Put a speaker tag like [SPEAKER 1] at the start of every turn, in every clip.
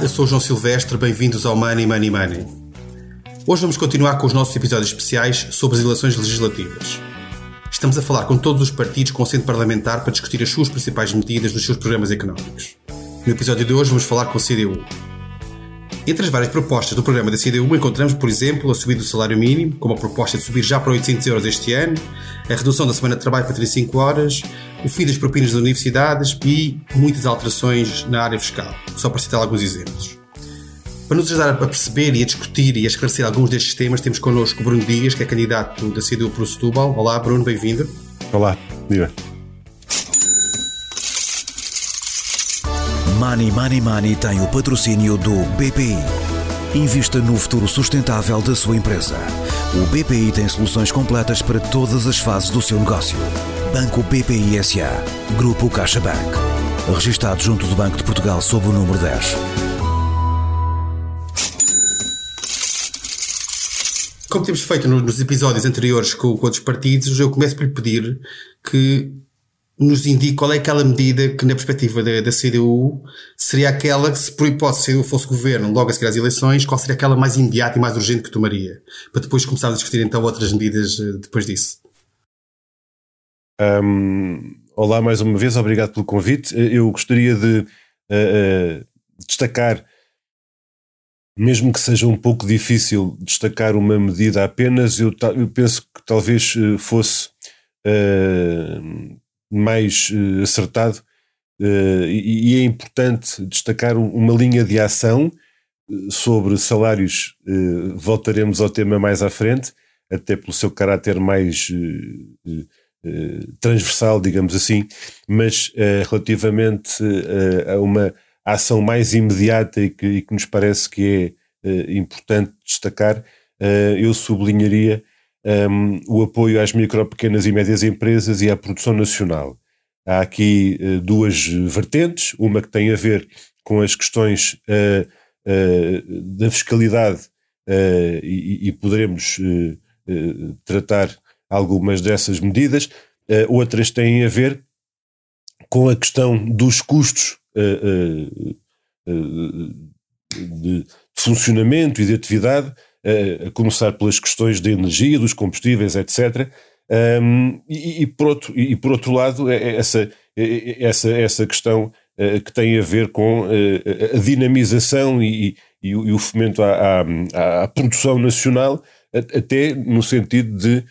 [SPEAKER 1] Eu sou o João Silvestre, bem-vindos ao Money Money Money. Hoje vamos continuar com os nossos episódios especiais sobre as eleições legislativas. Estamos a falar com todos os partidos com centro parlamentar para discutir as suas principais medidas dos seus programas económicos. No episódio de hoje vamos falar com a CDU. Entre as várias propostas do programa da CDU encontramos, por exemplo, a subida do salário mínimo, como a proposta de subir já para 800 euros este ano, a redução da semana de trabalho para 35 horas, o fim das propinas das universidades e muitas alterações na área fiscal, só para citar alguns exemplos. Para nos ajudar a perceber e a discutir e a esclarecer alguns destes temas, temos connosco Bruno Dias, que é candidato da CDU para o Setúbal. Olá, Bruno, bem-vindo.
[SPEAKER 2] Olá, viva.
[SPEAKER 3] Money Money Money tem o patrocínio do BPI. Invista no futuro sustentável da sua empresa. O BPI tem soluções completas para todas as fases do seu negócio. Banco BPI SA. Grupo CaixaBank. Registrado junto do Banco de Portugal sob o número 10.
[SPEAKER 1] Como temos feito nos episódios anteriores com, com outros partidos, eu começo por lhe pedir que nos indique qual é aquela medida que, na perspectiva da, da CDU, seria aquela que, se por hipótese, se CDU fosse governo logo a seguir às eleições, qual seria aquela mais imediata e mais urgente que tomaria? Para depois começarmos a discutir então outras medidas eh, depois disso.
[SPEAKER 2] Um, olá mais uma vez, obrigado pelo convite. Eu gostaria de uh, uh, destacar mesmo que seja um pouco difícil destacar uma medida apenas, eu, eu penso que talvez eh, fosse uh, mais acertado e, e, é importante destacar uma linha de ação sobre salários. voltaremos ao tema mais à frente, até pelo seu caráter mais transversal, digamos assim, mas relativamente a uma ação mais imediata e que, e que nos parece que é uh, importante destacar, uh, eu sublinharia um, ehm, o apoio às micro, pequenas e médias empresas e à produção nacional. Há aqui uh, duas vertentes, uma que tem a ver com as questões da fiscalidade e, e, poderemos tratar algumas dessas medidas, outras têm a ver com a questão dos custos uh, uh, de funcionamento e de atividade, a começar pelas questões da energia, dos combustíveis, etc. Um, e, e, por outro, e, por outro lado, é, é essa, é, essa, essa questão que tem a ver com a dinamização e, e o fomento à, à, à, produção nacional, até no sentido de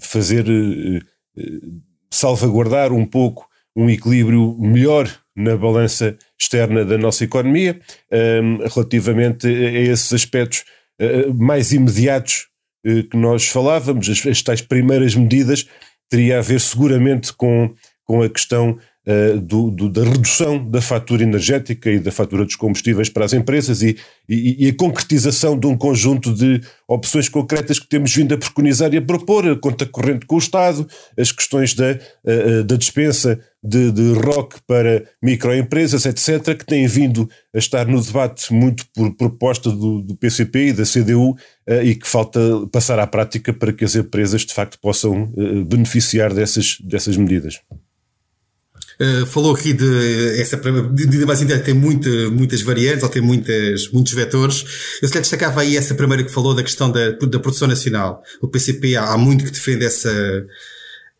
[SPEAKER 2] fazer salvaguardar um pouco um equilíbrio melhor na balança externa da nossa economia, um, relativamente a esses aspectos mais imediatos que nós falávamos, as, as tais primeiras medidas, teria a ver seguramente com, com a questão uh, do, do, da redução da fatura energética e da fatura dos combustíveis para as empresas e, e, e, a concretização de um conjunto de opções concretas que temos vindo a preconizar e a propor, a conta corrente com o Estado, as questões da, uh, da dispensa de, de ROC para microempresas, etc., que têm vindo a estar no debate muito por proposta do, do PCP e da CDU e que falta passar à prática para que as empresas de facto possam beneficiar dessas, dessas medidas.
[SPEAKER 1] Uh, falou aqui de essa medida mais indireta tem muita, muitas variantes ou tem muitas, muitos vetores. Eu se calhar destacava aí essa primeira que falou da questão da, da produção nacional. O PCP há, há muito que defende essa,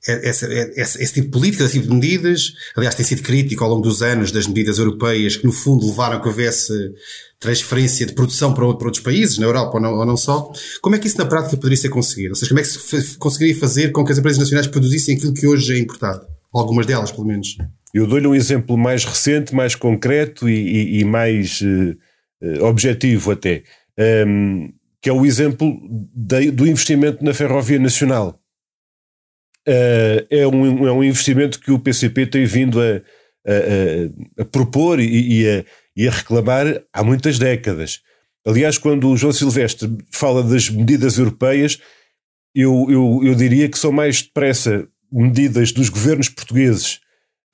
[SPEAKER 1] essa, essa, esse tipo de política, esse tipo de medidas. Aliás, tem sido crítico ao longo dos anos das medidas europeias que, no fundo, levaram a que houvesse transferência de produção para, para outros países, na Europa ou não, ou não, só. Como é que isso na prática poderia ser conseguido? Ou seja, como é que se conseguiria fazer com que as empresas nacionais produzissem aquilo que hoje é importado? Algumas delas, pelo menos.
[SPEAKER 2] Eu dou-lhe um exemplo mais recente, mais concreto e, e, e mais uh, objetivo até, um, que é o exemplo de, do investimento na Ferrovia Nacional. Uh, é, um, é um investimento que o PCP tem vindo a, a, a propor e, e, a, e a reclamar há muitas décadas. Aliás, quando o João Silvestre fala das medidas europeias, eu, eu, eu diria que são mais depressa medidas dos governos portugueses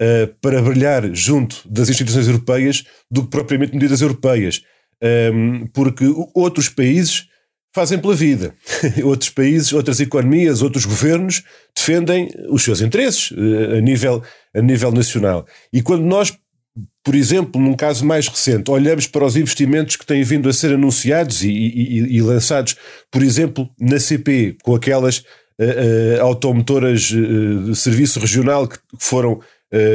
[SPEAKER 2] uh, para brilhar junto das instituições europeias do que propriamente medidas europeias. Um, ehm, porque outros países fazem pela vida. outros países, outras economias, outros governos defendem os seus interesses uh, a, nível, a nível nacional. E quando nós por exemplo, num caso mais recente, olhamos para os investimentos que têm vindo a ser anunciados e, e, e lançados, por exemplo, na CP, com aquelas uh, automotoras uh, de serviço regional que foram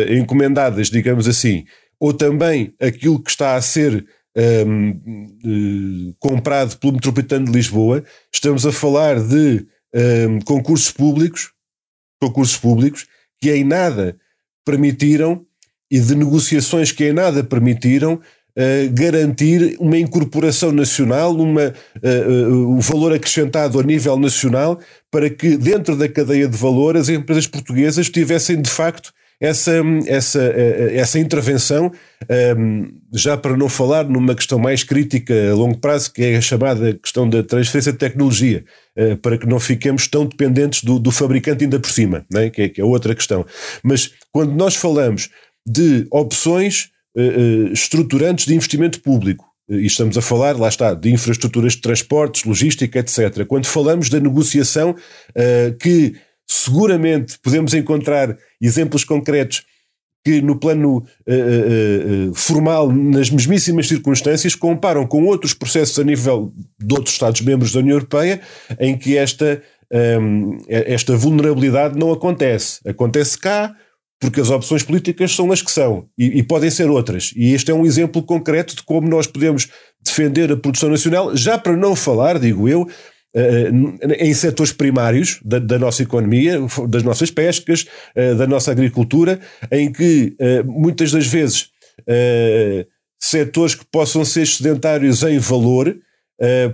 [SPEAKER 2] encomendadas, digamos assim, ou também aquilo que está a ser um, comprado pelo Metropolitano de Lisboa, estamos a falar de um, concursos públicos, concursos públicos que em nada permitiram e de negociações que em nada permitiram uh, garantir uma incorporação nacional, uma, uh, uh, o valor acrescentado a nível nacional, para que dentro da cadeia de valor as empresas portuguesas tivessem de facto essa, essa, essa intervenção, um, já para não falar numa questão mais crítica a longo prazo, que é a chamada questão da transferência de tecnologia, uh, para que não fiquemos tão dependentes do, do fabricante ainda por cima, né? que, é, que é outra questão. Mas quando nós falamos de opções estruturantes de investimento público. E estamos a falar, lá está, de infraestruturas de transportes, logística, etc. Quando falamos da negociação, uh, que seguramente podemos encontrar exemplos concretos que no plano uh, uh, formal, nas mesmíssimas circunstâncias, comparam com outros processos a nível de outros Estados-membros da União Europeia, em que esta, um, esta vulnerabilidade não acontece. Acontece cá, porque as opções políticas são as que são e, e, podem ser outras. E este é um exemplo concreto de como nós podemos defender a produção nacional, já para não falar, digo eu, uh, em setores primários da, da, nossa economia, das nossas pescas, uh, da nossa agricultura, em que muitas das vezes setores que possam ser sedentários em valor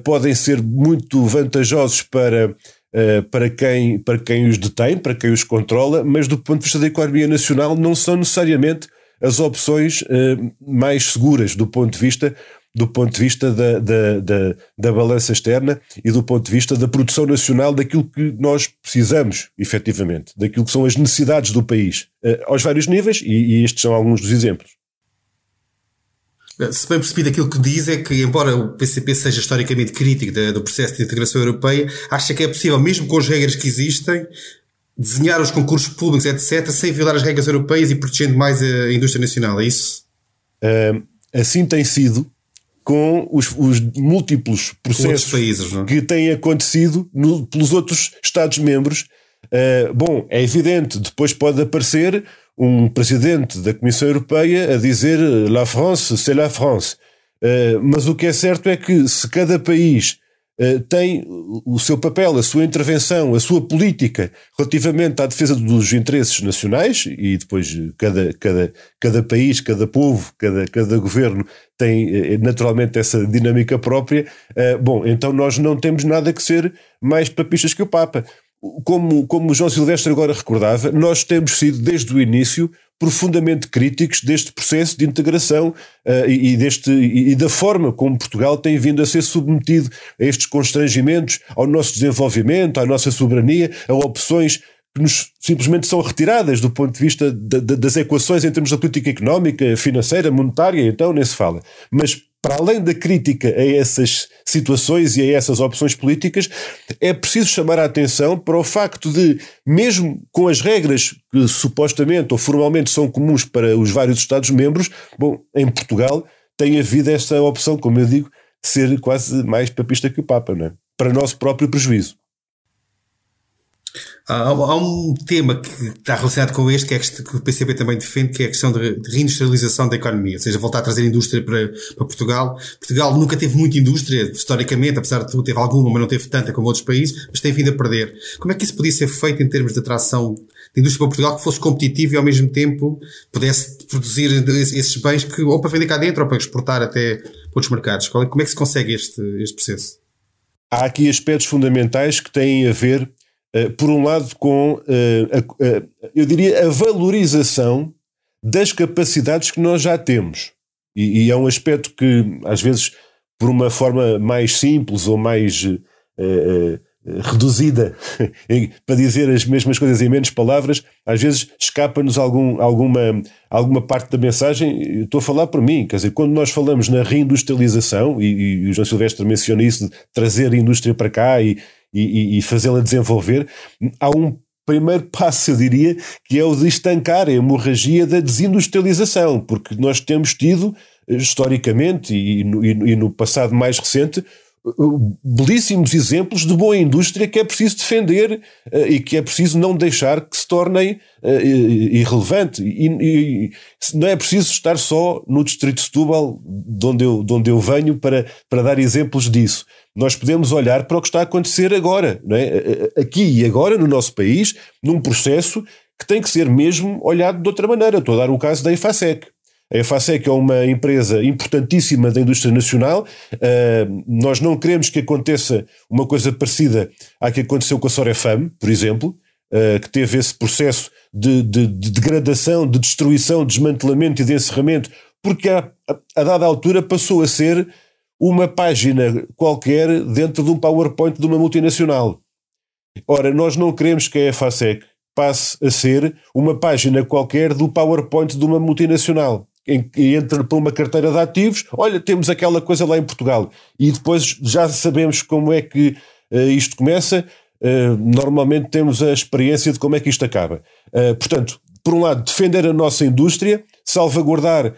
[SPEAKER 2] podem ser muito vantajosos para eh, para, quem, para quem os detém, para quem os controla, mas do ponto de vista da economia nacional não são necessariamente as opções uh, mais seguras do ponto de vista do ponto de vista da, da, da, da, balança externa e do ponto de vista da produção nacional daquilo que nós precisamos, efetivamente, daquilo que são as necessidades do país, uh, aos vários níveis, e, e estes são alguns dos exemplos.
[SPEAKER 1] Se bem percebido aquilo que diz é que, embora o PCP seja historicamente crítico do processo de integração europeia, acha que é possível, mesmo com as regras que existem, desenhar os concursos públicos, etc., sem violar as regras europeias e protegendo mais a indústria nacional, é isso?
[SPEAKER 2] Uh, assim tem sido com os, os múltiplos processos
[SPEAKER 1] países, é?
[SPEAKER 2] que têm acontecido no, pelos outros Estados-membros. Uh, bom, é evidente, depois pode aparecer um presidente da Comissão Europeia a dizer La France, c'est la France. Uh, mas o que é certo é que se cada país uh, tem o seu papel, a sua intervenção, a sua política relativamente à defesa dos interesses nacionais, e depois cada, cada, cada país, cada povo, cada, cada governo tem uh, naturalmente essa dinâmica própria, bom, então nós não temos nada que ser mais papistas que o Papa como, como o João Silvestre agora recordava, nós temos sido desde o início profundamente críticos deste processo de integração uh, e, deste, e, da forma como Portugal tem vindo a ser submetido a estes constrangimentos, ao nosso desenvolvimento, à nossa soberania, a opções que nos simplesmente são retiradas do ponto de vista de, de, das equações em termos da política económica, financeira, monetária, então nem se fala. Mas para além da crítica a essas situações e a essas opções políticas, é preciso chamar a atenção para o facto de, mesmo com as regras que supostamente ou formalmente são comuns para os vários Estados-membros, bom, em Portugal tem havido esta opção, como eu digo, ser quase mais papista que o Papa, não é? para nosso próprio prejuízo.
[SPEAKER 1] Há, um tema que está relacionado com este, que, é que o PCP também defende, que é a questão de, reindustrialização da economia, ou seja, voltar a trazer indústria para, para, Portugal. Portugal nunca teve muita indústria, historicamente, apesar de tudo, teve alguma, mas não teve tanta como outros países, mas tem vindo a perder. Como é que isso podia ser feito em termos de atração de indústria para Portugal que fosse competitivo e ao mesmo tempo pudesse produzir esses bens que, ou para vender cá dentro ou para exportar até outros mercados? É, como é que se consegue este, este processo?
[SPEAKER 2] Há aqui aspectos fundamentais que têm a ver por um lado, com, eh, a, a, eu diria, a valorização das capacidades que nós já temos. E, e, é um aspecto que, às vezes, por uma forma mais simples ou mais reduzida, para dizer as mesmas coisas em menos palavras, às vezes escapa-nos algum, alguma, alguma parte da mensagem. estou a falar por mim, quer dizer, quando nós falamos na reindustrialização, e, e o João Silvestre menciona isso, de trazer a indústria para cá e, e, e fazê-la desenvolver, há um primeiro passo, eu diria, que é o de estancar a hemorragia da desindustrialização, porque nós temos tido, historicamente e no, e no passado mais recente, belíssimos exemplos de boa indústria que é preciso defender uh, e que é preciso não deixar que se tornem uh, irrelevante. E, e, não é preciso estar só no distrito de Setúbal, de onde eu, de onde eu venho, para, para dar exemplos disso. Nós podemos olhar para o que está a acontecer agora, não é? aqui e agora no nosso país, num processo que tem que ser mesmo olhado de outra maneira. Estou a dar o caso da IFASEC. A EFASEC é uma empresa importantíssima da indústria nacional. Uh, nós não queremos que aconteça uma coisa parecida à que aconteceu com a Sorefam, por exemplo, uh, que teve esse processo de, de, de, degradação, de destruição, de desmantelamento e de encerramento, porque a, a dada altura passou a ser uma página qualquer dentro de um PowerPoint de uma multinacional. Ora, nós não queremos que a EFASEC passe a ser uma página qualquer do PowerPoint de uma multinacional que entra por uma carteira de ativos, olha, temos aquela coisa lá em Portugal. E depois já sabemos como é que uh, isto começa, uh, normalmente temos a experiência de como é que isto acaba. Uh, portanto, por um lado, defender a nossa indústria, salvaguardar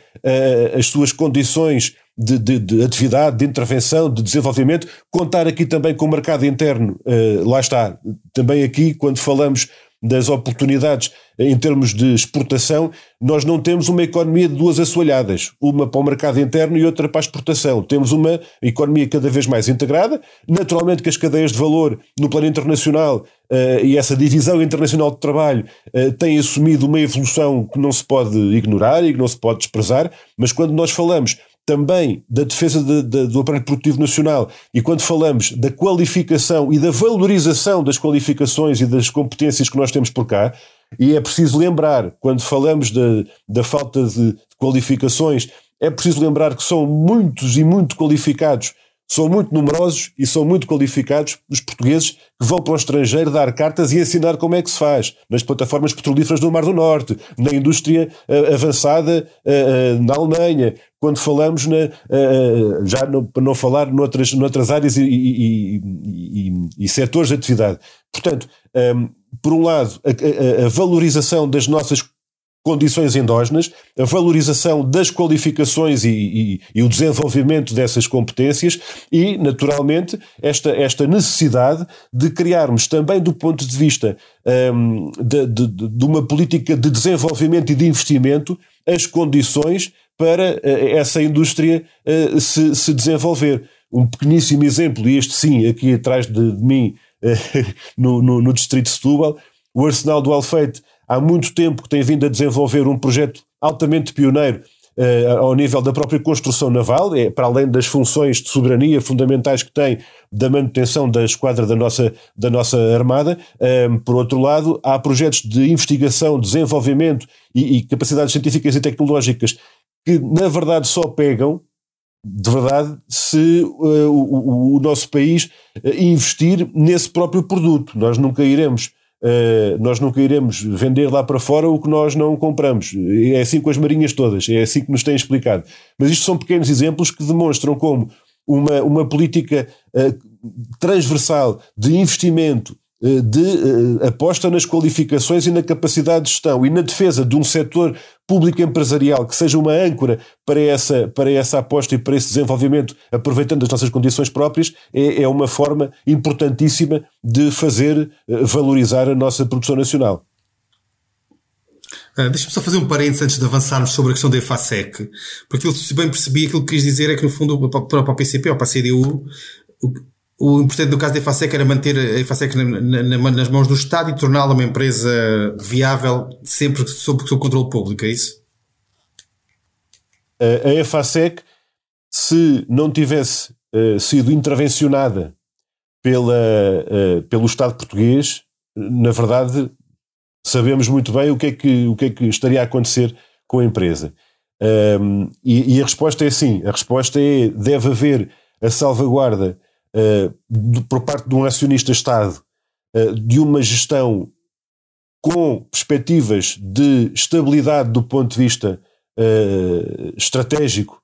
[SPEAKER 2] as suas condições de, de, de, atividade, de intervenção, de desenvolvimento, contar aqui também com o mercado interno, lá está, também aqui, quando falamos das oportunidades em termos de exportação, nós não temos uma economia de duas assoalhadas, uma para o mercado interno e outra para a exportação. Temos uma economia cada vez mais integrada, naturalmente que as cadeias de valor no plano internacional uh, e essa divisão internacional de trabalho uh, têm assumido uma evolução que não se pode ignorar e que não se pode desprezar, mas quando nós falamos também da defesa de, de, do aparelho produtivo nacional e quando falamos da qualificação e da valorização das qualificações e das competências que nós temos por cá, e é preciso lembrar, quando falamos de, da falta de qualificações, é preciso lembrar que são muitos e muito qualificados são muito numerosos e são muito qualificados os portugueses que vão para o estrangeiro dar cartas e ensinar como é que se faz nas plataformas petrolíferas do Mar do Norte, na indústria uh, avançada uh, uh, na Alemanha, quando falamos na, já no, para não falar noutras, noutras áreas e, e, e, e setores de atividade. Portanto, um, ehm, por um lado, a, a, a valorização das nossas condições endógenas, a valorização das qualificações e, e, e, o desenvolvimento dessas competências e, naturalmente, esta, esta necessidade de criarmos também do ponto de vista um, de, de, de, uma política de desenvolvimento e de investimento as condições para uh, essa indústria uh, se, se, desenvolver. Um pequeníssimo exemplo, e este sim, aqui atrás de, de mim, uh, no, no, no distrito de Setúbal, o Arsenal do Alfeite há muito tempo que tem vindo a desenvolver um projeto altamente pioneiro uh, ao nível da própria construção naval, é, para além das funções de soberania fundamentais que tem da manutenção da esquadra da nossa, da nossa Armada. Um, ehm, por outro lado, há projetos de investigação, desenvolvimento e, e capacidades científicas e tecnológicas que, na verdade, só pegam de verdade, se uh, o, o, nosso país investir nesse próprio produto. Nós nunca iremos Uh, nós nunca iremos vender lá para fora o que nós não compramos. É assim com as marinhas todas, é assim que nos têm explicado. Mas isto são pequenos exemplos que demonstram como uma, uma política uh, transversal de investimento eh, de aposta nas qualificações e na capacidade de gestão e na defesa de um setor público empresarial que seja uma âncora para essa, para essa aposta e para esse desenvolvimento, aproveitando as nossas condições próprias, é, é uma forma importantíssima de fazer uh, valorizar a nossa produção nacional.
[SPEAKER 1] Uh, Deixa-me só fazer um parênteses antes de avançarmos sobre a questão da EFASEC, porque se bem percebi, aquilo que quis dizer é que, no fundo, para, para o PCP ou para a CDU, o importante no caso da EFASEC era manter a EFASEC na, na, nas mãos do Estado e torná-la uma empresa viável sempre sob, sob controle público, é isso?
[SPEAKER 2] A EFASEC, se não tivesse uh, sido intervencionada pela, uh, pelo Estado português, na verdade sabemos muito bem o que é que, o que, é que estaria a acontecer com a empresa. Um, e, e a resposta é sim, a resposta é deve haver a salvaguarda uh, por parte de um acionista-Estado uh, de uma gestão com perspectivas de estabilidade do ponto de vista uh, estratégico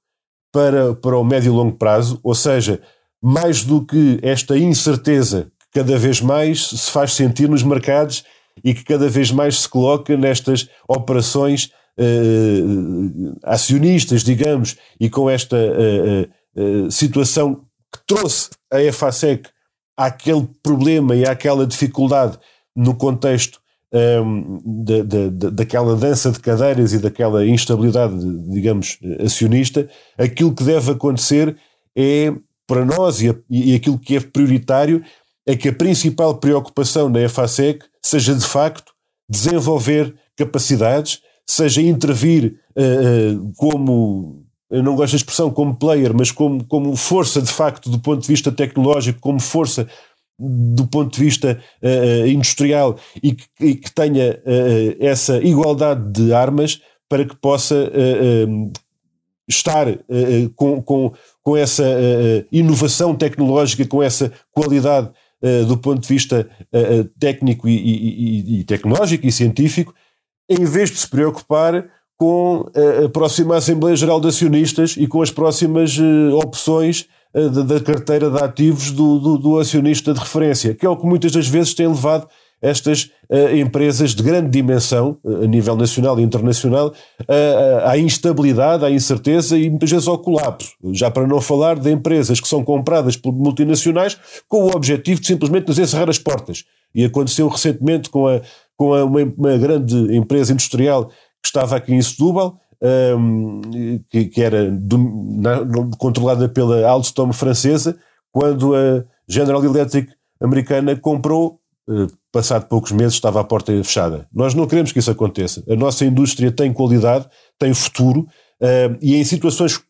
[SPEAKER 2] para, para o médio e longo prazo, ou seja, mais do que esta incerteza que cada vez mais se faz sentir nos mercados e que cada vez mais se coloca nestas operações uh, acionistas, digamos, e com esta uh, uh, situação que trouxe a EFASEC àquele problema e àquela dificuldade no contexto um, da, da, daquela dança de cadeiras e daquela instabilidade, digamos, acionista, aquilo que deve acontecer é, para nós, e, e aquilo que é prioritário, é que a principal preocupação da EFASEC seja, de facto, desenvolver capacidades, seja intervir uh, uh, como, eu não gosto da expressão como player, mas como, como força de facto do ponto de vista tecnológico, como força do ponto de vista uh, industrial e que, e que tenha essa igualdade de armas para que possa estar com, com, com essa inovação tecnológica, com essa qualidade do ponto de vista técnico e, e, e, tecnológico e científico, em vez de se preocupar com a próxima Assembleia Geral de Acionistas e com as próximas uh, opções uh, da, carteira de ativos do, do, do, acionista de referência, que é o que muitas das vezes tem levado estas uh, empresas de grande dimensão, a nível nacional e internacional, à instabilidade, à incerteza e muitas vezes ao colapso. Já para não falar de empresas que são compradas por multinacionais com o objetivo de simplesmente nos encerrar as portas. E aconteceu recentemente com a com uma, uma grande empresa industrial estava aqui em Setúbal, um, que, que, era do, na, controlada pela Alstom francesa, quando a General Electric americana comprou, uh, passado poucos meses estava a porta fechada. Nós não queremos que isso aconteça. A nossa indústria tem qualidade, tem futuro, uh, e em situações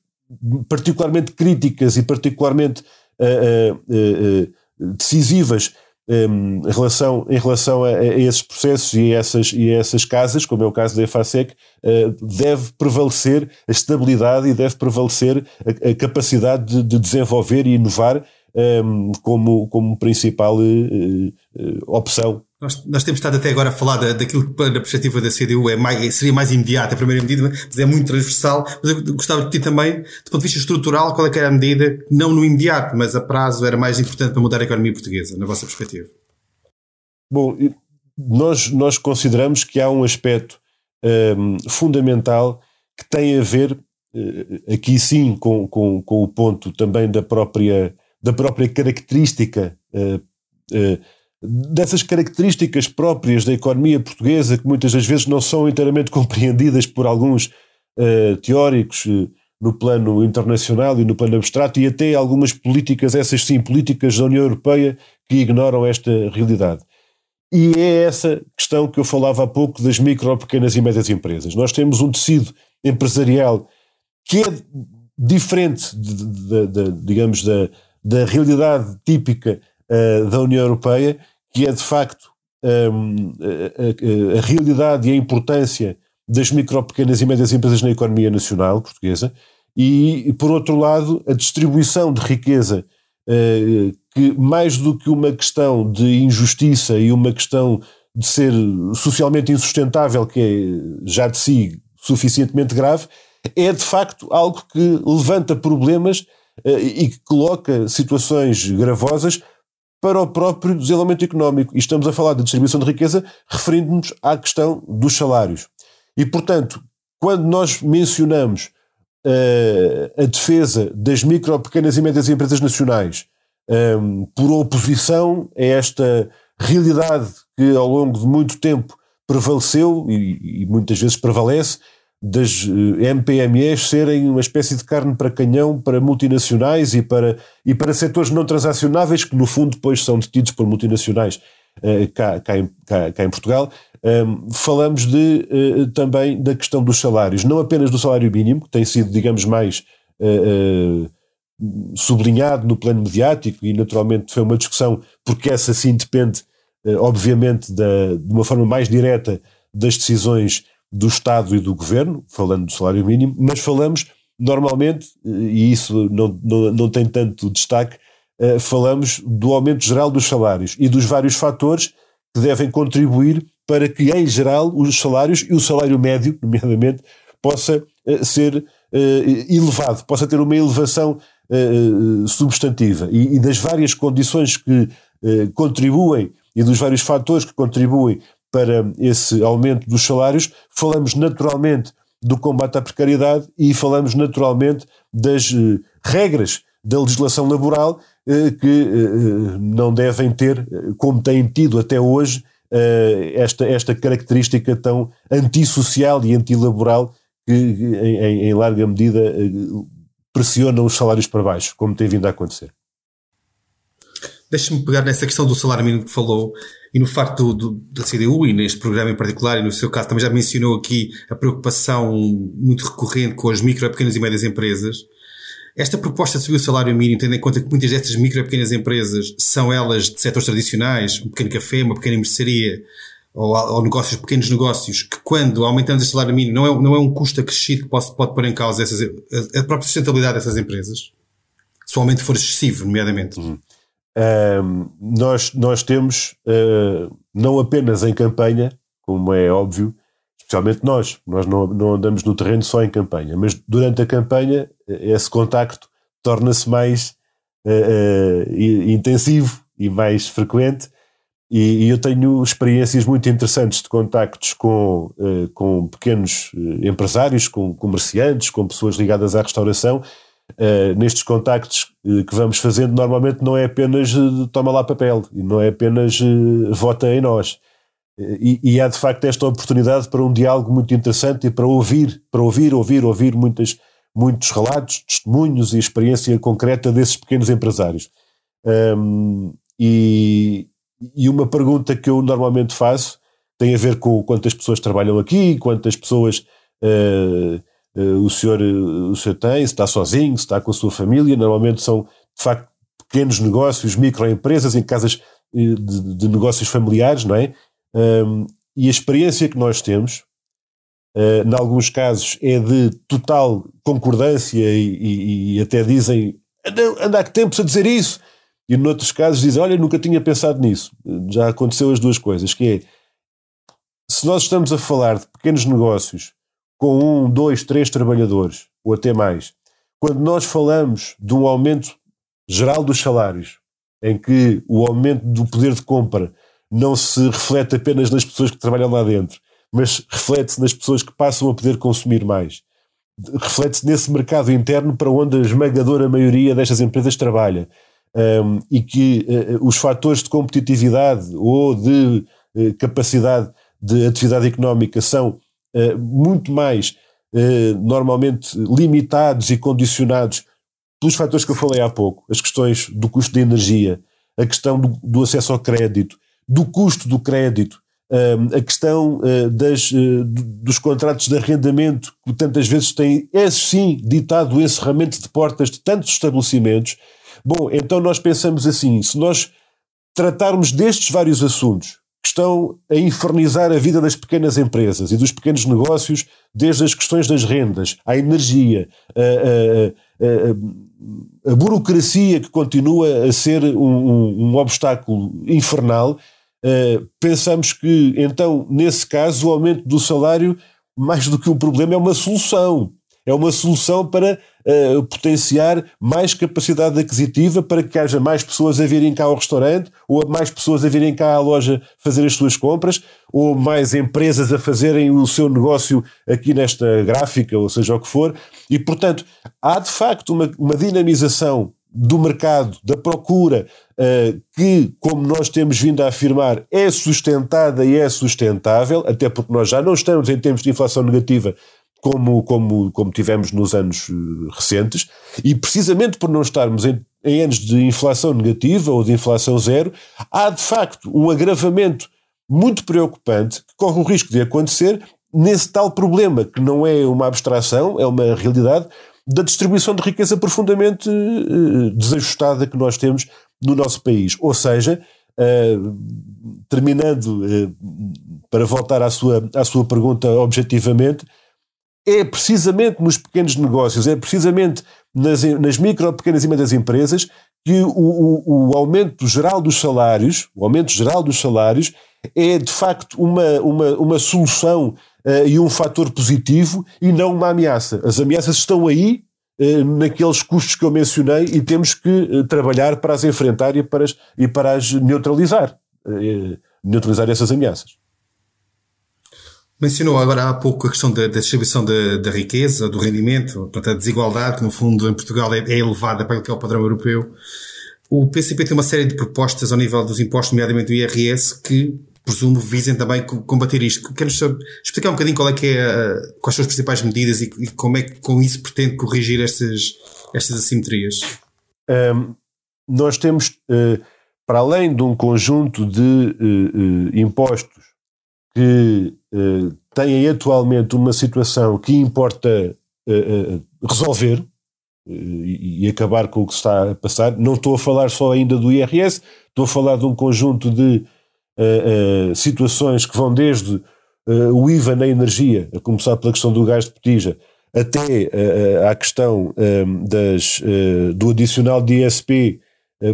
[SPEAKER 2] particularmente críticas e particularmente uh, decisivas um, em relação, em relação a, a, esses processos e a essas, e a essas casas, como é o caso da EFASEC, uh, deve prevalecer a estabilidade e deve prevalecer a, a capacidade de, de, desenvolver e inovar um, como, como principal uh, uh, opção
[SPEAKER 1] nós, nós, temos estado até agora a falar da, daquilo que, na perspectiva da CDU, é mais, seria mais imediata a primeira medida, mas é muito transversal. Mas eu gostava de ti também, do ponto de vista estrutural, qual é que era a medida, não no imediato, mas a prazo, era mais importante para mudar a economia portuguesa, na vossa perspectiva?
[SPEAKER 2] Bom, nós, nós consideramos que há um aspecto um, fundamental que tem a ver, uh, aqui sim, com, com, com o ponto também da própria, da própria característica. Uh, uh, dessas características próprias da economia portuguesa que muitas das vezes não são inteiramente compreendidas por alguns uh, teóricos uh, no plano internacional e no plano abstrato e até algumas políticas, essas sim, políticas da União Europeia que ignoram esta realidade. E é essa questão que eu falava há pouco das micro, pequenas e médias empresas. Nós temos um tecido empresarial que é diferente, de, de, de, digamos, da, da realidade típica uh, da União Europeia que é de facto um, a, a, a, realidade e a importância das micro, pequenas e médias empresas na economia nacional portuguesa e, por outro lado, a distribuição de riqueza uh, que, mais do que uma questão de injustiça e uma questão de ser socialmente insustentável, que é já de si suficientemente grave, é de facto algo que levanta problemas uh, e que coloca situações gravosas para o próprio desenvolvimento económico. E estamos a falar de distribuição de riqueza referindo-nos à questão dos salários. E, portanto, quando nós mencionamos uh, a defesa das micro, pequenas e médias empresas nacionais um, ehm, por oposição a esta realidade que ao longo de muito tempo prevaleceu e, e muitas vezes prevalece das eh, MPMEs serem uma espécie de carne para canhão para multinacionais e para, e para setores não transacionáveis que no fundo depois são detidos por multinacionais uh, cá, cá, em, cá, cá, em, Portugal. Um, falamos de, uh, também da questão dos salários, não apenas do salário mínimo, que tem sido, digamos, mais uh, sublinhado no plano mediático e naturalmente foi uma discussão, porque essa sim depende, obviamente, da, de uma forma mais direta das decisões do Estado e do Governo, falando do salário mínimo, mas falamos normalmente, e isso não, não, não tem tanto destaque, uh, falamos do aumento geral dos salários e dos vários fatores que devem contribuir para que, em geral, os salários e o salário médio, nomeadamente, possa uh, ser elevado, possa ter uma elevação substantiva. E, e, das várias condições que contribuem e dos vários fatores que contribuem para esse aumento dos salários, falamos naturalmente do combate à precariedade e falamos naturalmente das uh, regras da legislação laboral uh, que uh, não devem ter, como têm tido até hoje, esta, esta característica tão antissocial e antilaboral que, em, em larga medida, pressiona os salários para baixo, como tem vindo a acontecer.
[SPEAKER 1] Deixa-me pegar nessa questão do salário mínimo que falou e no facto do, do, da CDU e neste programa em particular, e no seu caso também já mencionou aqui a preocupação muito recorrente com as micro, pequenas e médias empresas. Esta proposta de subir o salário mínimo, tendo em conta que muitas destas micro e pequenas empresas são elas de setores tradicionais, um pequeno café, uma pequena mercearia, ou, ou, negócios, pequenos negócios, que quando aumentamos o salário mínimo não é, não é um custo acrescido que pode, pode pôr em causa essas, a, a própria sustentabilidade dessas empresas? Se o aumento for excessivo, nomeadamente. Uhum.
[SPEAKER 2] Nós, nós temos, uh, não apenas em campanha, como é óbvio, especialmente nós, nós não, não andamos no terreno só em campanha, mas durante a campanha esse contacto torna-se mais uh, uh, intensivo e mais frequente. E, e, eu tenho experiências muito interessantes de contactos com, com pequenos empresários, com comerciantes, com pessoas ligadas à restauração uh, nestes contactos uh, que vamos fazendo, normalmente não é apenas uh, toma lá papel, e não é apenas vota em nós. E, e, há de facto esta oportunidade para um diálogo muito interessante e para ouvir, para ouvir, ouvir, ouvir muitas, muitos relatos, testemunhos e experiência concreta desses pequenos empresários. Um, e, e uma pergunta que eu normalmente faço tem a ver com quantas pessoas trabalham aqui, quantas pessoas o, senhor, uh, o senhor tem, se está sozinho, se está com a sua família, normalmente são de facto pequenos negócios, microempresas em casas de, de, negócios familiares, não é? E a experiência que nós temos, uh, em alguns casos, é de total concordância e, e, e até dizem anda há que tempos a dizer isso. E noutros casos dizem, olha, nunca tinha pensado nisso. Já aconteceu as duas coisas, que é, se nós estamos a falar de pequenos negócios com um, dois, três trabalhadores, ou até mais, quando nós falamos de um aumento geral dos salários, em que o aumento do poder de compra não se reflete apenas nas pessoas que trabalham lá dentro, mas reflete-se nas pessoas que passam a poder consumir mais. Reflete-se nesse mercado interno para onde a esmagadora maioria destas empresas trabalha. Um, e que uh, os fatores de competitividade ou de uh, capacidade de atividade económica são eh, muito mais eh, normalmente limitados e condicionados pelos fatores que eu falei há pouco, as questões do custo de energia, a questão do, do acesso ao crédito, do custo do crédito, eh, a questão das, dos contratos de arrendamento, que tantas vezes têm, é sim, ditado o encerramento de portas de tantos estabelecimentos. Bom, então nós pensamos assim: se nós tratarmos destes vários assuntos que estão a infernizar a vida das pequenas empresas e dos pequenos negócios, desde as questões das rendas, à energia, a, a, a, a burocracia que continua a ser um, um, um obstáculo infernal. Uh, pensamos que, então, nesse caso, o aumento do salário, mais do que um problema, é uma solução. É uma solução para uh, potenciar mais capacidade aquisitiva para que haja mais pessoas a virem cá ao restaurante, ou mais pessoas a virem cá à loja fazer as suas compras, ou mais empresas a fazerem o seu negócio aqui nesta gráfica, ou seja o que for. E, portanto, há de facto uma, uma dinamização do mercado, da procura, uh, que, como nós temos vindo a afirmar, é sustentada e é sustentável, até porque nós já não estamos em termos de inflação negativa, como, como, como tivemos nos anos eh, recentes, e precisamente por não estarmos em, em anos de inflação negativa ou de inflação zero, há de facto um agravamento muito preocupante que corre o risco de acontecer nesse tal problema, que não é uma abstração, é uma realidade, da distribuição de riqueza profundamente uh, desajustada que nós temos no nosso país. Ou seja, uh, terminando, para voltar à sua, à sua pergunta objetivamente, é precisamente nos pequenos negócios, é precisamente nas, nas micro, pequenas e médias empresas que o, o, o, aumento geral dos salários, o aumento geral dos salários, é de facto uma, uma, uma solução uh, e um fator positivo e não uma ameaça. As ameaças estão aí, uh, naqueles custos que eu mencionei, e temos que uh, trabalhar para as enfrentar e para as, e para as neutralizar. neutralizar essas ameaças.
[SPEAKER 1] Mencionou agora há pouco a questão da, da distribuição da, da, riqueza, do rendimento, portanto, a desigualdade, que no fundo em Portugal é, é elevada para o que é o padrão europeu. O PCP tem uma série de propostas ao nível dos impostos, nomeadamente do IRS, que presumo visem também combater isto. Quero explicar um bocadinho qual é que é, quais são as principais medidas e, e como é que com isso pretende corrigir estas, estas assimetrias.
[SPEAKER 2] Um, nós temos, uh, para além de um conjunto de uh, uh, impostos que têm atualmente uma situação que importa resolver, e, acabar com o que está a passar. Não estou a falar só ainda do IRS, estou a falar de um conjunto de situações que vão desde o IVA na energia, a começar pela questão do gás de petija, até à questão das, do adicional de ISP,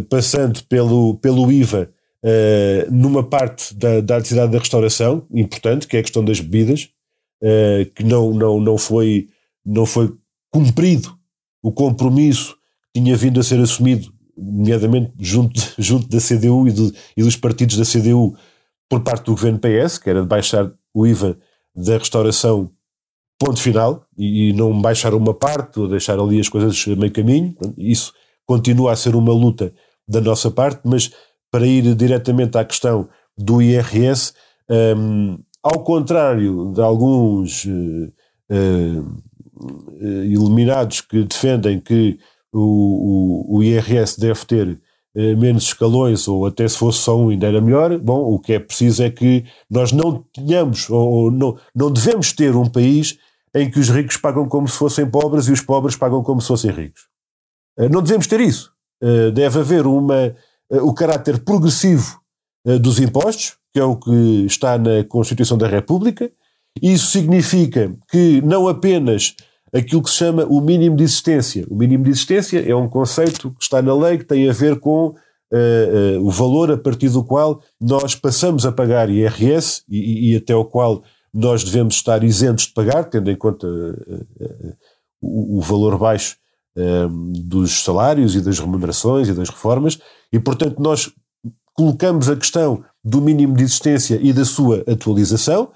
[SPEAKER 2] passando pelo, pelo IVA numa parte da, da atividade da restauração, importante, que é a questão das bebidas, que não, não, não, foi, não foi cumprido o compromisso que tinha vindo a ser assumido, nomeadamente junto, junto da CDU e, e dos partidos da CDU, por parte do governo PS, que era de baixar o IVA da restauração, ponto final, e, não baixar uma parte ou deixar ali as coisas meio caminho. Isso continua a ser uma luta da nossa parte, mas para ir diretamente à questão do IRS, um, ao contrário de alguns uh, uh, iluminados que defendem que o, o, o IRS deve ter eh, menos escalões, ou até se fosse só um ainda era melhor. Bom, o que é preciso é que nós não tenhamos, ou não, não devemos ter um país em que os ricos pagam como se fossem pobres e os pobres pagam como se fossem ricos. Não devemos ter isso. Deve haver uma, o caráter progressivo dos impostos, que é o que está na Constituição da República. Isso significa que não apenas aquilo que se chama o mínimo de existência. O mínimo de existência é um conceito que está na lei que tem a ver com uh, uh, o valor a partir do qual nós passamos a pagar IRS e, e, até o qual nós devemos estar isentos de pagar, tendo em conta uh, o, o, valor baixo dos salários e das remunerações e das reformas, e portanto nós colocamos a questão do mínimo de existência e da sua atualização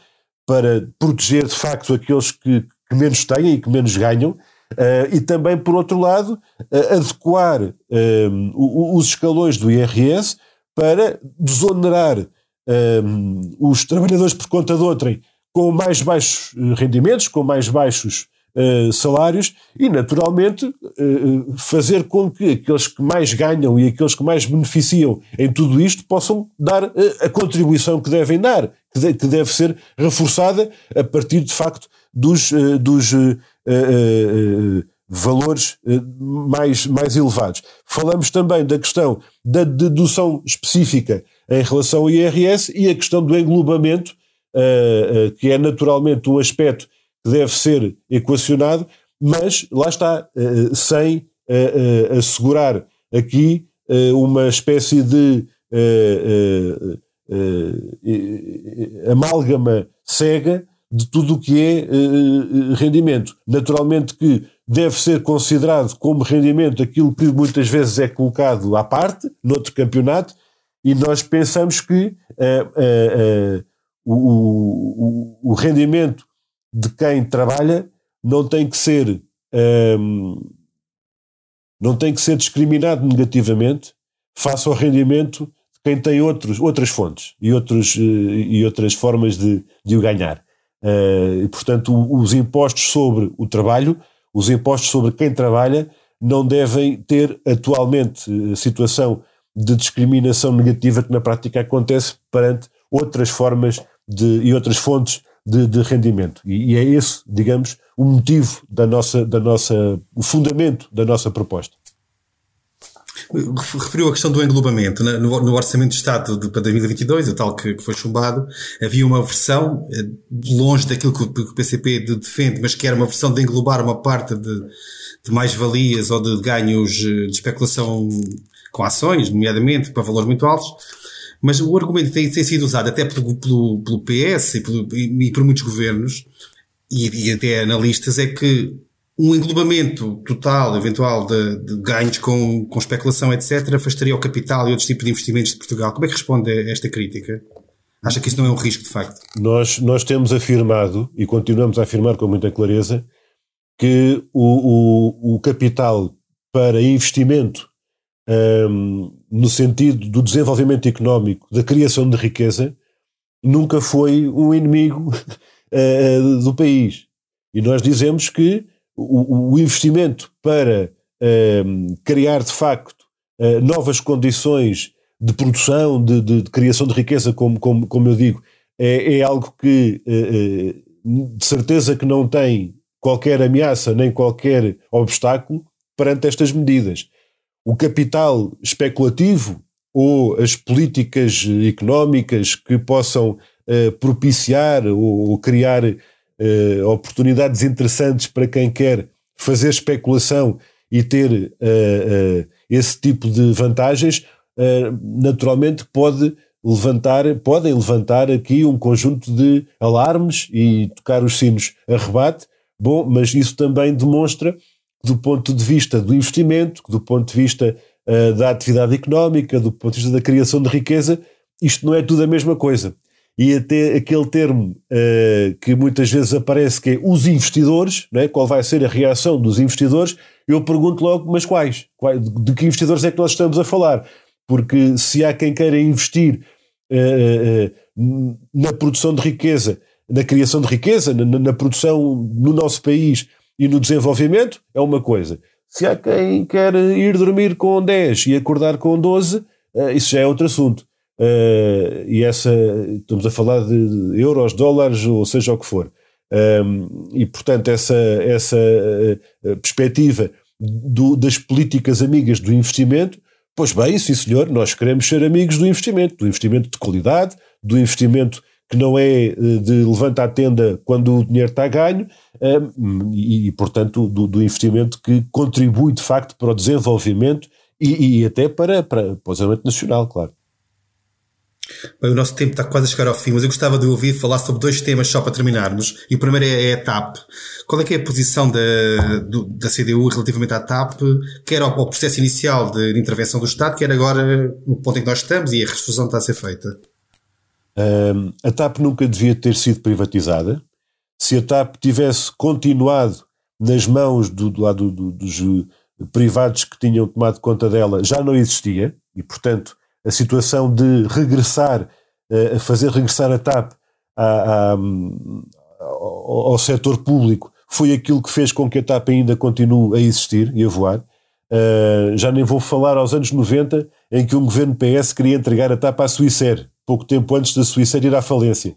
[SPEAKER 2] para proteger de facto aqueles que, que menos têm e que menos ganham, uh, e também, por outro lado, uh, adequar uh, os escalões do IRS para desonerar os trabalhadores por conta de outrem com mais baixos rendimentos, com mais baixos Uh, salários e, naturalmente, uh, fazer com que aqueles que mais ganham e aqueles que mais beneficiam em tudo isto possam dar a contribuição que devem dar, que, que, deve ser reforçada a partir, de facto, dos, eh, dos valores mais, mais elevados. Falamos também da questão da dedução específica em relação ao IRS e a questão do englobamento, que é naturalmente um aspecto deve ser equacionado, mas lá está, sem assegurar aqui uma espécie de amálgama cega de tudo o que é rendimento. Naturalmente que deve ser considerado como rendimento aquilo que muitas vezes é colocado à parte, noutro campeonato, e nós pensamos que o, o, o, rendimento de quem trabalha não tem que ser ehm, não tem que ser discriminado negativamente face ao rendimento de quem tem outros, outras fontes e, outros, e outras formas de, de o ganhar. Uh, e, portanto, os impostos sobre o trabalho, os impostos sobre quem trabalha, não devem ter atualmente eh, situação de discriminação negativa que na prática acontece perante outras formas de, e outras fontes de, de rendimento. E, e, é esse, digamos, o motivo da nossa, da nossa, o fundamento da nossa proposta
[SPEAKER 1] referiu a questão do englobamento. No, Orçamento de Estado para 2022, o tal que, foi chumbado, havia uma versão, eh, longe daquilo que o, que o PCP defende, mas que era uma versão de englobar uma parte de, de mais-valias ou de ganhos eh, de especulação com ações, nomeadamente para valores muito altos. Mas o argumento tem, tem sido usado até pelo, pelo, pelo PS e, pelo, e, por muitos governos e, e até analistas é que um englobamento total, eventual, de, de, ganhos com, com especulação, etc., afastaria o capital e outros tipos de investimentos de Portugal. Como é que responde a esta crítica? Acha que isso não é um risco, de facto?
[SPEAKER 2] Nós, nós temos afirmado, e continuamos a afirmar com muita clareza, que o, o, o capital para investimento um, no sentido do desenvolvimento económico, da criação de riqueza, nunca foi um inimigo uh, do país. E nós dizemos que o, investimento para um, criar de facto uh, novas condições de produção, de, de, de, criação de riqueza, como, como, como eu digo, é, é algo que uh, de certeza que não tem qualquer ameaça nem qualquer obstáculo perante estas medidas. O capital especulativo ou as políticas económicas que possam uh, propiciar ou, ou criar uh, oportunidades interessantes para quem quer fazer especulação e ter uh, esse tipo de vantagens, naturalmente pode levantar, podem levantar aqui um conjunto de alarmes e tocar os sinos a rebate. Bom, mas isso também demonstra do ponto de vista do investimento, do ponto de vista uh, da atividade económica, do ponto de vista da criação de riqueza, isto não é tudo a mesma coisa. E até aquele termo uh, que muitas vezes aparece que é os investidores, né? qual vai ser a reação dos investidores, eu pergunto logo, mas quais? De que investidores é que nós estamos a falar? Porque se há quem queira investir uh, na produção de riqueza, na criação de riqueza, na, na produção no nosso país, e no desenvolvimento é uma coisa. Se há quem quer ir dormir com 10 e acordar com 12, eh, isso já é outro assunto. Eh, e essa, estamos a falar de euros, dólares, ou seja o que for. Ehm, e portanto, essa, essa eh, perspectiva do, das políticas amigas do investimento, pois bem, sim senhor, nós queremos ser amigos do investimento, do investimento de qualidade, do investimento que não é de levanta a tenda quando o dinheiro está ganho, e, e portanto, do, do, investimento que contribui de facto para o desenvolvimento e, e até para, para, para o desenvolvimento nacional, claro.
[SPEAKER 1] Bem, o nosso tempo está quase a chegar ao fim, mas eu gostava de ouvir falar sobre dois temas só para terminarmos. E o primeiro é, é a TAP. Qual é que é a posição da, do, da CDU relativamente à TAP, quer ao, ao processo inicial de, de, intervenção do Estado, quer agora no ponto em que nós estamos e a refusão está a ser feita?
[SPEAKER 2] Um, a TAP nunca devia ter sido privatizada. Se a TAP tivesse continuado nas mãos do, do do, dos privados que tinham tomado conta dela, já não existia, e portanto a situação de regressar, eh, a fazer regressar a TAP a, a, ao, ao setor público foi aquilo que fez com que a TAP ainda continue a existir e a voar. Uh, já nem vou falar aos anos 90 em que um governo PS queria entregar a TAP à Suíça, pouco tempo antes da Suíça ir à falência.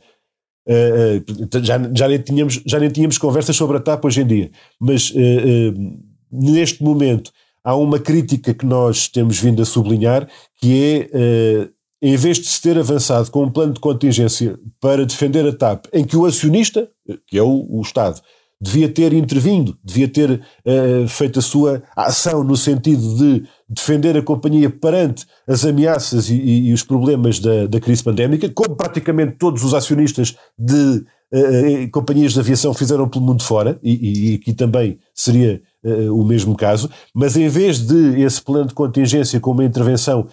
[SPEAKER 2] Uh, já, já, nem tínhamos, já nem tínhamos conversas sobre a TAP hoje em dia, mas uh, neste momento há uma crítica que nós temos vindo a sublinhar, que é, em vez de se ter avançado com um plano de contingência para defender a TAP, em que o acionista, que é o, o Estado, devia ter intervindo, devia ter uh, feito a sua ação no sentido de defender a companhia perante as ameaças e, e, e os problemas da, da, crise pandémica, como praticamente todos os acionistas de uh, companhias de aviação fizeram pelo mundo fora, e, aqui também seria uh, o mesmo caso, mas em vez de esse plano de contingência com uma intervenção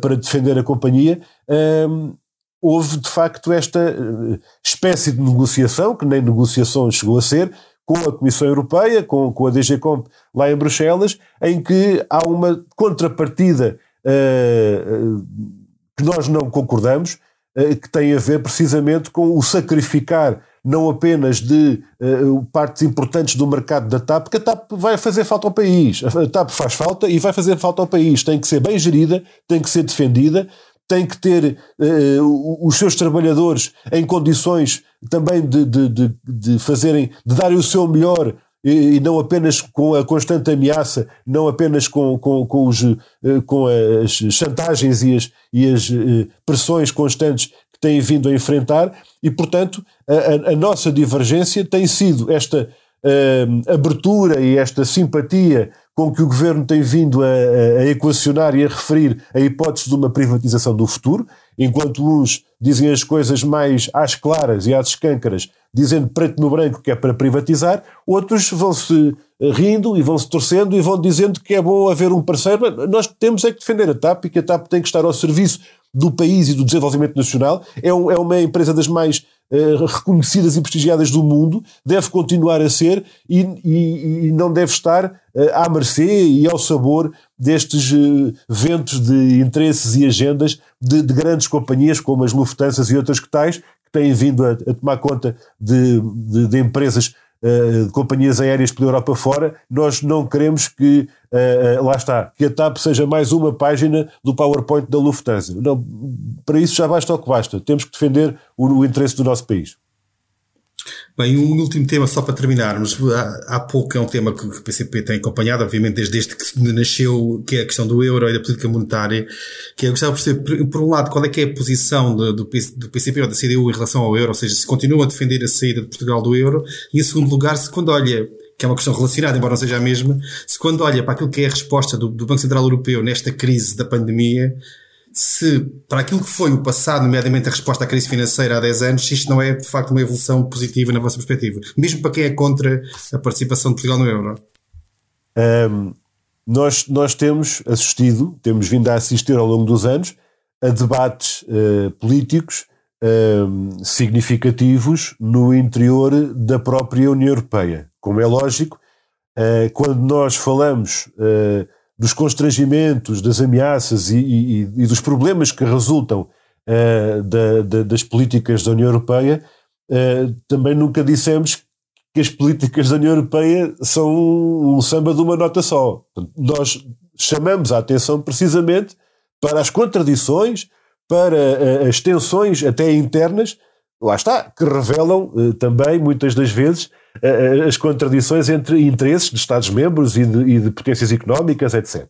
[SPEAKER 2] para defender a companhia, ehm, houve de facto esta espécie de negociação, que nem negociação chegou a ser, com a Comissão Europeia, com, com a DG Comp lá em Bruxelas, em que há uma contrapartida uh, que nós não concordamos, uh, que tem a ver precisamente com o sacrificar não apenas de uh, partes importantes do mercado da TAP, porque a TAP vai fazer falta ao país. A TAP faz falta e vai fazer falta ao país. Tem que ser bem gerida, tem que ser defendida, tem que ter uh, os seus trabalhadores em condições também de, de, de, de fazerem, de darem o seu melhor e, não apenas com a constante ameaça, não apenas com, com, com, os, eh, com as chantagens e as, e as eh, pressões constantes que têm vindo a enfrentar, e portanto a, a nossa divergência tem sido esta uh, abertura e esta simpatia com que o governo tem vindo a, a, equacionar e a referir a hipótese de uma privatização do futuro, enquanto uns dizem as coisas mais às claras e às escâncaras, dizendo preto no branco que é para privatizar, outros vão-se rindo e vão-se torcendo e vão dizendo que é bom haver um parceiro. Nós temos é que defender a TAP e que a TAP tem que estar ao serviço do país e do desenvolvimento nacional, é, um, é uma empresa das mais uh, reconhecidas e prestigiadas do mundo, deve continuar a ser e, e, e não deve estar uh, à mercê e ao sabor destes uh, ventos de interesses e agendas de, de, grandes companhias como as Lufthansa e outras que tais, que têm vindo a, a tomar conta de, de, de empresas uh, companhias aéreas pela Europa fora, nós não queremos que, uh, lá está, que a TAP seja mais uma página do PowerPoint da Lufthansa. Não, para isso já basta o que basta. Temos que defender o, o interesse do nosso país.
[SPEAKER 1] Bem, um último tema só para terminarmos. Há, há pouco é um tema que o PCP tem acompanhado, obviamente, desde, desde que nasceu, que é a questão do euro e da política monetária, que eu gostava de perceber, por um lado, qual é que é a posição do, do, do PCP ou da CDU em relação ao euro, ou seja, se continuam a defender a saída de Portugal do euro, e em segundo lugar, se quando olha que é uma questão relacionada, embora não seja a mesma, se quando olha para aquilo que é a resposta do, do Banco Central Europeu nesta crise da pandemia, se para aquilo que foi o passado, nomeadamente a resposta à crise financeira há 10 anos, isto não é de facto uma evolução positiva na vossa perspectiva, mesmo para quem é contra a participação de Portugal no euro.
[SPEAKER 2] Um, nós, nós temos assistido, temos vindo a assistir ao longo dos anos a debates uh, políticos uh, significativos no interior da própria União Europeia. Como é lógico, uh, quando nós falamos uh, dos constrangimentos, das ameaças e, e, e dos problemas que resultam uh, da, da, das políticas da União Europeia, uh, também nunca dissemos que as políticas da União Europeia são um samba de uma nota só. Nós chamamos a atenção precisamente para as contradições, para uh, as tensões até internas, lá está, que revelam também, muitas das vezes, as contradições entre interesses de Estados-membros e, e, de potências económicas, etc.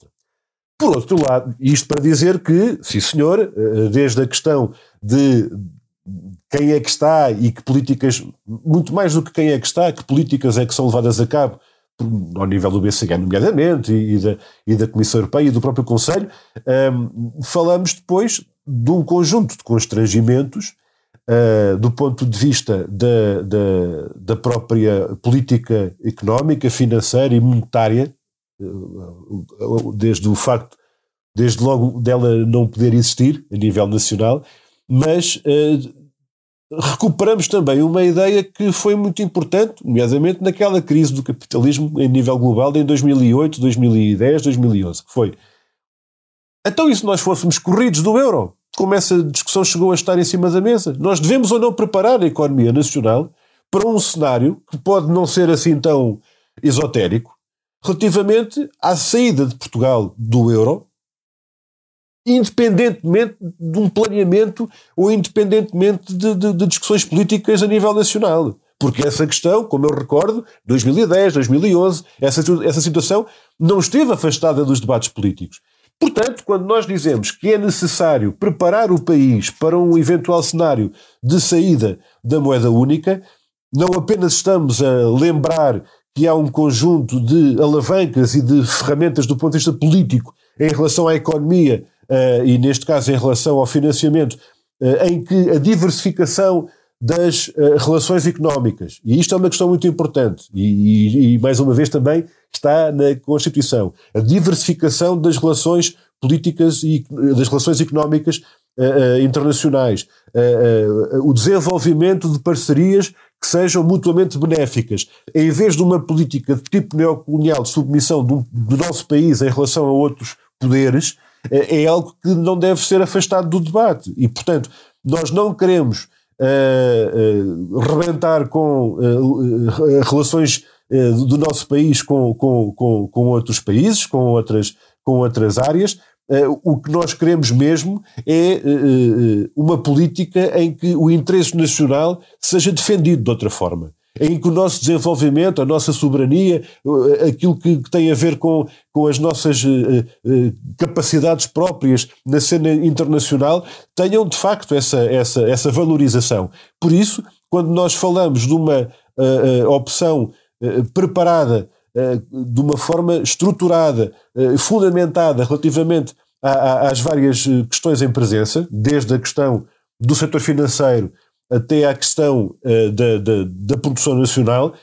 [SPEAKER 2] Por outro lado, isto para dizer que, sim senhor, eh, desde a questão de quem é que está e que políticas, muito mais do que quem é que está, que políticas é que são levadas a cabo ao nível do BCG, nomeadamente, e, da, e da Comissão Europeia e do próprio Conselho, um, ehm, falamos depois de um conjunto de constrangimentos uh, do ponto de vista da, da, da, própria política económica, financeira e monetária, uh, desde o facto, desde logo dela não poder existir a nível nacional, mas uh, recuperamos também uma ideia que foi muito importante, nomeadamente naquela crise do capitalismo em nível global em 2008, 2010, 2011, que foi então e se nós fôssemos corridos do euro? Como essa discussão chegou a estar em cima da mesa. Nós devemos ou não preparar a economia nacional para um cenário que pode não ser assim tão esotérico relativamente à saída de Portugal do euro, independentemente de um planeamento ou independentemente de, de, de discussões políticas a nível nacional. Porque essa questão, como eu recordo, 2010, 2011, essa, essa situação não esteve afastada dos debates políticos. Portanto, quando nós dizemos que é necessário preparar o país para um eventual cenário de saída da moeda única, não apenas estamos a lembrar que há um conjunto de alavancas e de ferramentas do ponto de vista político em relação à economia uh, e, neste caso, em relação ao financiamento, uh, em que a diversificação das uh, relações económicas, e isto é uma questão muito importante, e, e, e mais uma vez também está na Constituição. A diversificação das relações políticas e das relações económicas uh, uh, internacionais, o desenvolvimento de parcerias que sejam mutuamente benéficas. Em vez de uma política de tipo neocolonial de submissão do, do nosso país em relação a outros poderes, é algo que não deve ser afastado do debate. E, portanto, nós não queremos uh, rebentar com uh, relações eh, do nosso país com, com, com, com outros países, com outras, com outras áreas. Eh, o que nós queremos mesmo é eh, uma política em que o interesse nacional seja defendido de outra forma em que o nosso desenvolvimento, a nossa soberania, aquilo que tem a ver com, com as nossas capacidades próprias na cena internacional, tenham de facto essa, essa, essa valorização. Por isso, quando nós falamos de uma opção eh, preparada eh, de uma forma estruturada, eh, fundamentada relativamente às várias questões em presença, desde a questão do setor financeiro até à questão da, da, da produção nacional,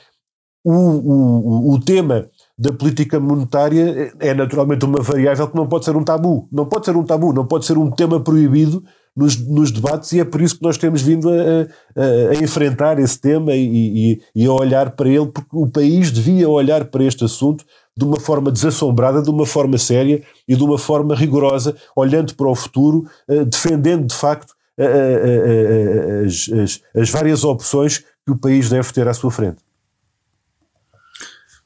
[SPEAKER 2] o, o, o tema da política monetária é naturalmente uma variável que não pode ser um tabu. Não pode ser um tabu, não pode ser um tema proibido nos, nos debates e é por isso que nós temos vindo a, a, a enfrentar esse tema e, e, e, a olhar para ele, porque o país devia olhar para este assunto de uma forma desassombrada, de uma forma séria e de uma forma rigorosa, olhando para o futuro, uh, defendendo de facto uh, uh, as, as, as várias opções que o país deve ter à sua frente.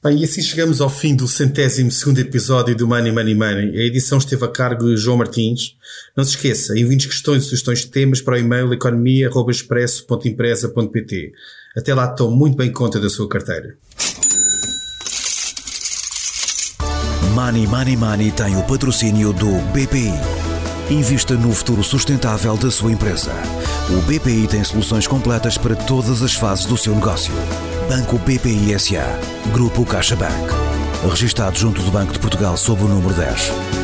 [SPEAKER 1] Bem, e assim chegamos ao fim do centésimo segundo episódio do Money Money Money. A edição esteve a cargo de João Martins. Não se esqueça, envie questões e sugestões de temas para o e-mail economia.expresso.empresa.pt. Até lá estou muito bem conta da sua carteira.
[SPEAKER 3] Money Money Money tem o patrocínio do BPI. Invista no futuro sustentável da sua empresa. O BPI tem soluções completas para todas as fases do seu negócio. Banco BPI SA. Grupo CaixaBank. Registrado junto do Banco de Portugal sob o número 10.